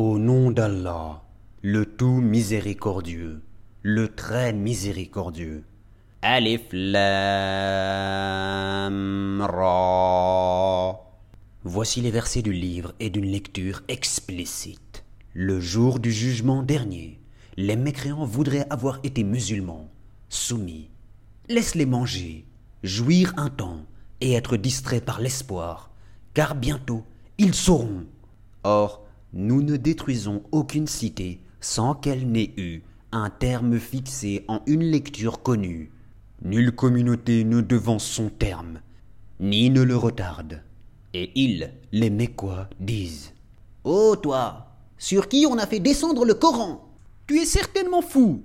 Au nom d'Allah, le tout miséricordieux, le très miséricordieux. Alif Lam Ra. Voici les versets du livre et d'une lecture explicite. Le jour du jugement dernier, les mécréants voudraient avoir été musulmans, soumis. Laisse-les manger, jouir un temps et être distraits par l'espoir, car bientôt ils sauront. Or, nous ne détruisons aucune cité sans qu'elle n'ait eu un terme fixé en une lecture connue. Nulle communauté ne devance son terme, ni ne le retarde. Et ils, les Mécois, disent Oh toi, sur qui on a fait descendre le Coran Tu es certainement fou.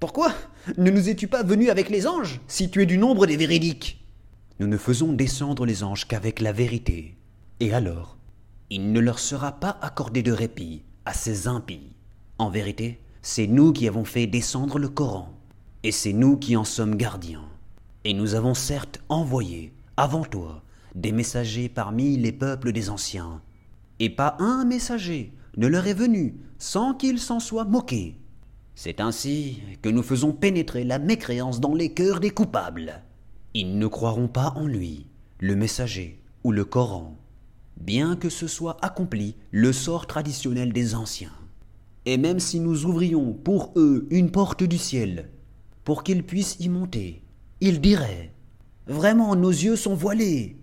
Pourquoi? Ne nous es-tu pas venu avec les anges, si tu es du nombre des véridiques? Nous ne faisons descendre les anges qu'avec la vérité. Et alors, il ne leur sera pas accordé de répit à ces impies. En vérité, c'est nous qui avons fait descendre le Coran, et c'est nous qui en sommes gardiens. Et nous avons certes envoyé, avant toi, des messagers parmi les peuples des anciens. Et pas un messager ne leur est venu sans qu'ils s'en soient moqués. C'est ainsi que nous faisons pénétrer la mécréance dans les cœurs des coupables. Ils ne croiront pas en lui, le messager ou le Coran, bien que ce soit accompli le sort traditionnel des anciens. Et même si nous ouvrions pour eux une porte du ciel, pour qu'ils puissent y monter, ils diraient Vraiment, nos yeux sont voilés,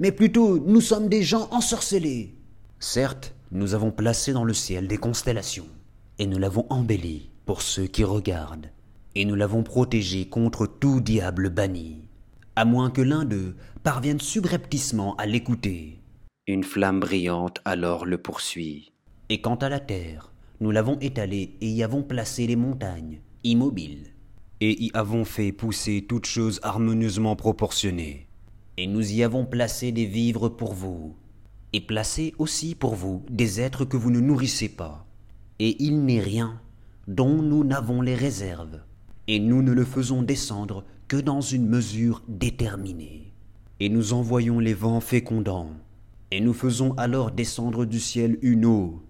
mais plutôt nous sommes des gens ensorcelés. Certes, nous avons placé dans le ciel des constellations, et nous l'avons embelli pour ceux qui regardent, et nous l'avons protégé contre tout diable banni, à moins que l'un d'eux parvienne subrepticement à l'écouter. Une flamme brillante alors le poursuit. Et quant à la terre, nous l'avons étalée et y avons placé les montagnes, immobiles, et y avons fait pousser toutes choses harmonieusement proportionnées. Et nous y avons placé des vivres pour vous, et placé aussi pour vous des êtres que vous ne nourrissez pas. Et il n'est rien dont nous n'avons les réserves, et nous ne le faisons descendre que dans une mesure déterminée. Et nous envoyons les vents fécondants, et nous faisons alors descendre du ciel une eau,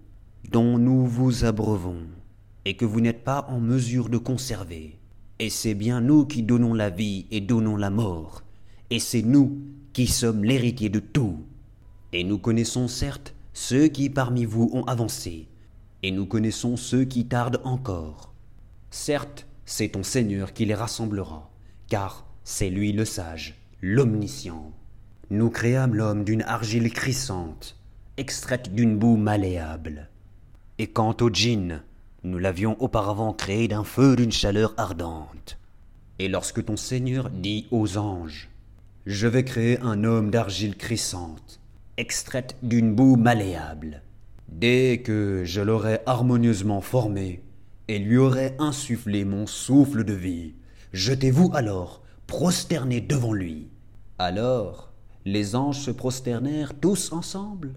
dont nous vous abreuvons, et que vous n'êtes pas en mesure de conserver. Et c'est bien nous qui donnons la vie et donnons la mort, et c'est nous qui sommes l'héritier de tout. Et nous connaissons certes ceux qui parmi vous ont avancé, et nous connaissons ceux qui tardent encore. Certes, c'est ton Seigneur qui les rassemblera, car c'est lui le sage, l'omniscient. Nous créâmes l'homme d'une argile crissante, extraite d'une boue malléable. Et quant au djinn, nous l'avions auparavant créé d'un feu d'une chaleur ardente. Et lorsque ton Seigneur dit aux anges, Je vais créer un homme d'argile crissante, extraite d'une boue malléable, dès que je l'aurai harmonieusement formé et lui aurai insufflé mon souffle de vie, jetez-vous alors, prosternés devant lui. Alors, les anges se prosternèrent tous ensemble,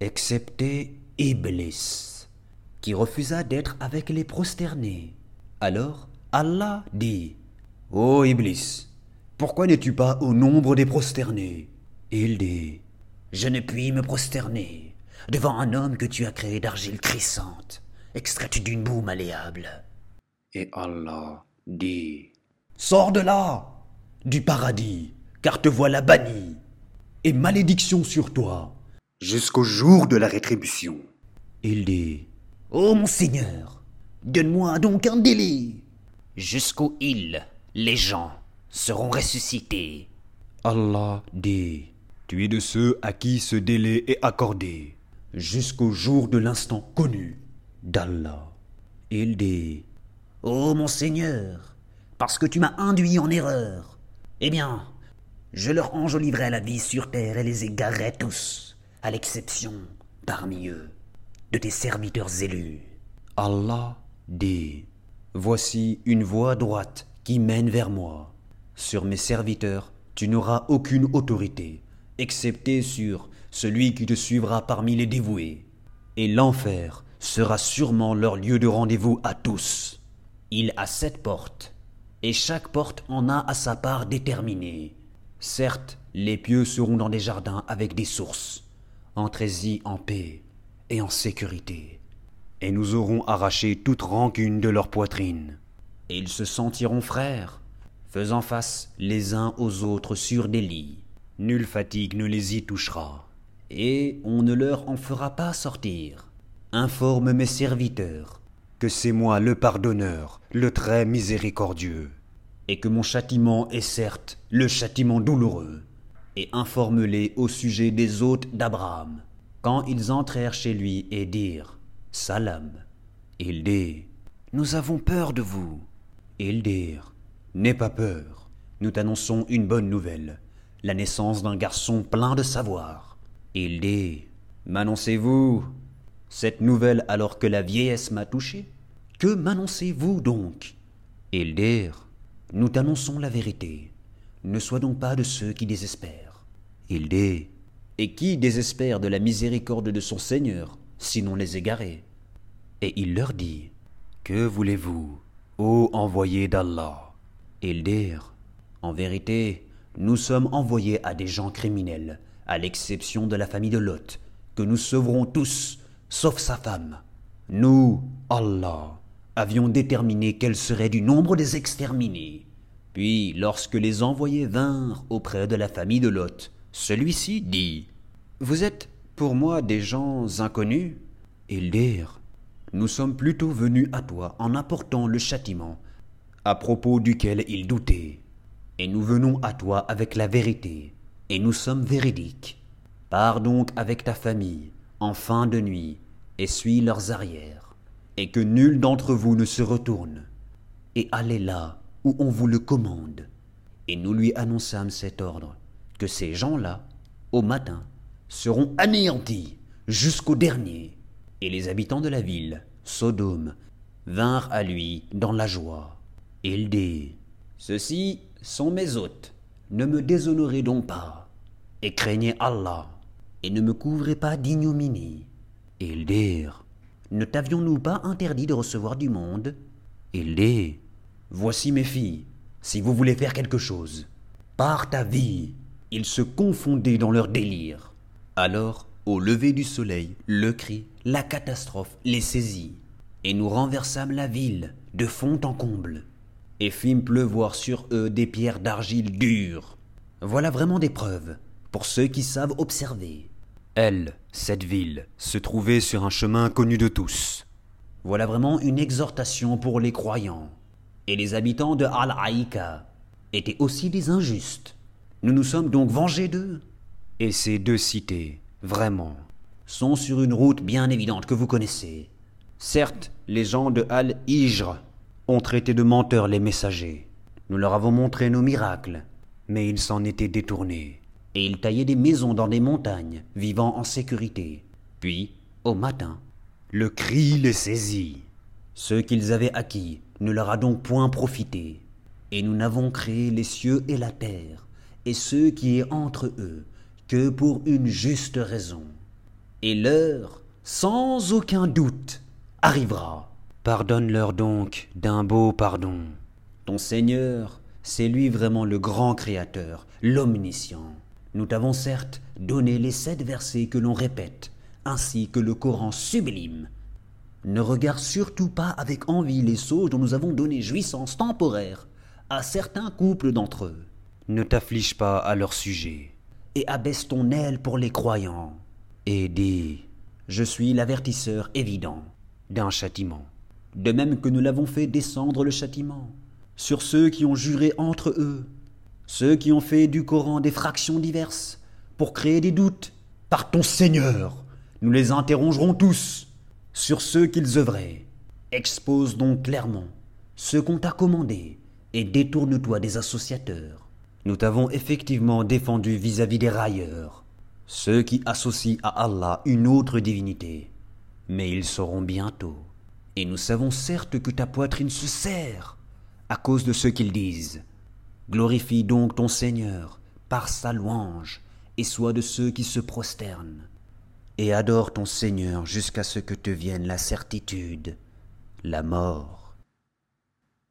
excepté Iblis, qui refusa d'être avec les prosternés. Alors, Allah dit Ô Iblis, pourquoi n'es-tu pas au nombre des prosternés? Il dit Je ne puis me prosterner devant un homme que tu as créé d'argile crissante, extraite d'une boue malléable. Et Allah dit Sors de là, du paradis, car te voilà banni, et malédiction sur toi, jusqu'au jour de la rétribution. Il dit Ô mon Seigneur, donne-moi donc un délai, jusqu'où ils, les gens, seront ressuscités. Allah dit Tu es de ceux à qui ce délai est accordé jusqu'au jour de l'instant connu d'Allah. Il dit Ô mon Seigneur, parce que tu m'as induit en erreur, eh bien, je leur enjoliverai la vie sur terre et les égarerai tous, à l'exception, parmi eux, de tes serviteurs élus. Allah dit Voici une voie droite qui mène vers moi. Sur mes serviteurs, tu n'auras aucune autorité, excepté sur celui qui te suivra parmi les dévoués. Et l'enfer sera sûrement leur lieu de rendez-vous à tous. Il a sept portes, et chaque porte en a à sa part déterminée. Certes, les pieux seront dans des jardins avec des sources. Entrez-y en paix et en sécurité. et nous aurons arraché toute rancune de leur poitrine. Et ils se sentiront frères, faisant face les uns aux autres sur des lits. Nulle fatigue ne les y touchera, et on ne leur en fera pas sortir. Informe mes serviteurs que c'est moi le pardonneur, le très miséricordieux, et que mon châtiment est certes le châtiment douloureux, et informe-les au sujet des hôtes d'Abraham, quand ils entrèrent chez lui et dirent Salam. Ils dirent Nous avons peur de vous. Ils dirent N'aie pas peur, nous t'annonçons une bonne nouvelle, la naissance d'un garçon plein de savoir. Ils dirent M'annoncez-vous cette nouvelle alors que la vieillesse m'a touché? Que m'annoncez-vous donc? Ils dirent Nous t'annonçons la vérité. Ne sois donc pas de ceux qui désespèrent. Il dit Et qui désespère de la miséricorde de son Seigneur, sinon les égarés? Et il leur dit Que voulez-vous, ô envoyé d'Allah? Ils dirent En vérité, nous sommes envoyés à des gens criminels, à l'exception de la famille de Lot, que nous sauverons tous sauf sa femme. Nous, Allah, avions déterminé quel serait du nombre des exterminés. Puis, lorsque les envoyés vinrent auprès de la famille de Lot, celui-ci dit Vous êtes pour moi des gens inconnus? Ils dirent Nous sommes plutôt venus à toi en apportant le châtiment, à propos duquel ils doutaient. Et nous venons à toi avec la vérité, et nous sommes véridiques. Pars donc avec ta famille, en fin de nuit, et suis leurs arrières, et que nul d'entre vous ne se retourne, et allez là où on vous le commande. Et nous lui annonçâmes cet ordre, que ces gens-là, au matin, seront anéantis jusqu'au dernier. Et les habitants de la ville, Sodome, vinrent à lui dans la joie. Il dit, Ceux-ci sont mes hôtes, ne me déshonorez donc pas, et craignez Allah, et ne me couvrez pas d'ignominie. Ils dirent Ne t'avions-nous pas interdit de recevoir du monde? Il dit Voici mes filles, si vous voulez faire quelque chose. Par ta vie Ils se confondaient dans leur délire. Alors, au lever du soleil, le cri, la catastrophe les saisit, et nous renversâmes la ville de fond en comble, et fîmes pleuvoir sur eux des pierres d'argile dures. Voilà vraiment des preuves, pour ceux qui savent observer. Elle, cette ville, se trouvait sur un chemin connu de tous. Voilà vraiment une exhortation pour les croyants. Et les habitants de Al-Aïka étaient aussi des injustes. Nous nous sommes donc vengés d'eux. Et ces deux cités, vraiment, sont sur une route bien évidente que vous connaissez. Certes, les gens de Al-Ijr ont traité de menteurs les messagers. Nous leur avons montré nos miracles, mais ils s'en étaient détournés et ils taillaient des maisons dans des montagnes, vivant en sécurité. Puis, au matin, le cri les saisit. Ce qu'ils avaient acquis ne leur a donc point profité. Et nous n'avons créé les cieux et la terre, et ce qui est entre eux, que pour une juste raison. Et l'heure, sans aucun doute, arrivera. Pardonne-leur donc d'un beau pardon. Ton Seigneur, c'est lui vraiment le grand Créateur, l'omniscient. Nous t'avons certes donné les sept versets que l'on répète, ainsi que le Coran sublime. Ne regarde surtout pas avec envie les sauges dont nous avons donné jouissance temporaire à certains couples d'entre eux. Ne t'afflige pas à leur sujet, et abaisse ton aile pour les croyants, et dis Je suis l'avertisseur évident d'un châtiment, de même que nous l'avons fait descendre le châtiment sur ceux qui ont juré entre eux ceux qui ont fait du Coran des fractions diverses, pour créer des doutes, par ton Seigneur, nous les interrogerons tous sur ceux qu'ils œuvraient. Expose donc clairement ce qu'on t'a commandé et détourne-toi des associateurs. Nous t'avons effectivement défendu vis-à-vis des railleurs, ceux qui associent à Allah une autre divinité. Mais ils sauront bientôt. Et nous savons certes que ta poitrine se serre à cause de ce qu'ils disent. Glorifie donc ton Seigneur par sa louange, et sois de ceux qui se prosternent. Et adore ton Seigneur jusqu'à ce que te vienne la certitude, la mort.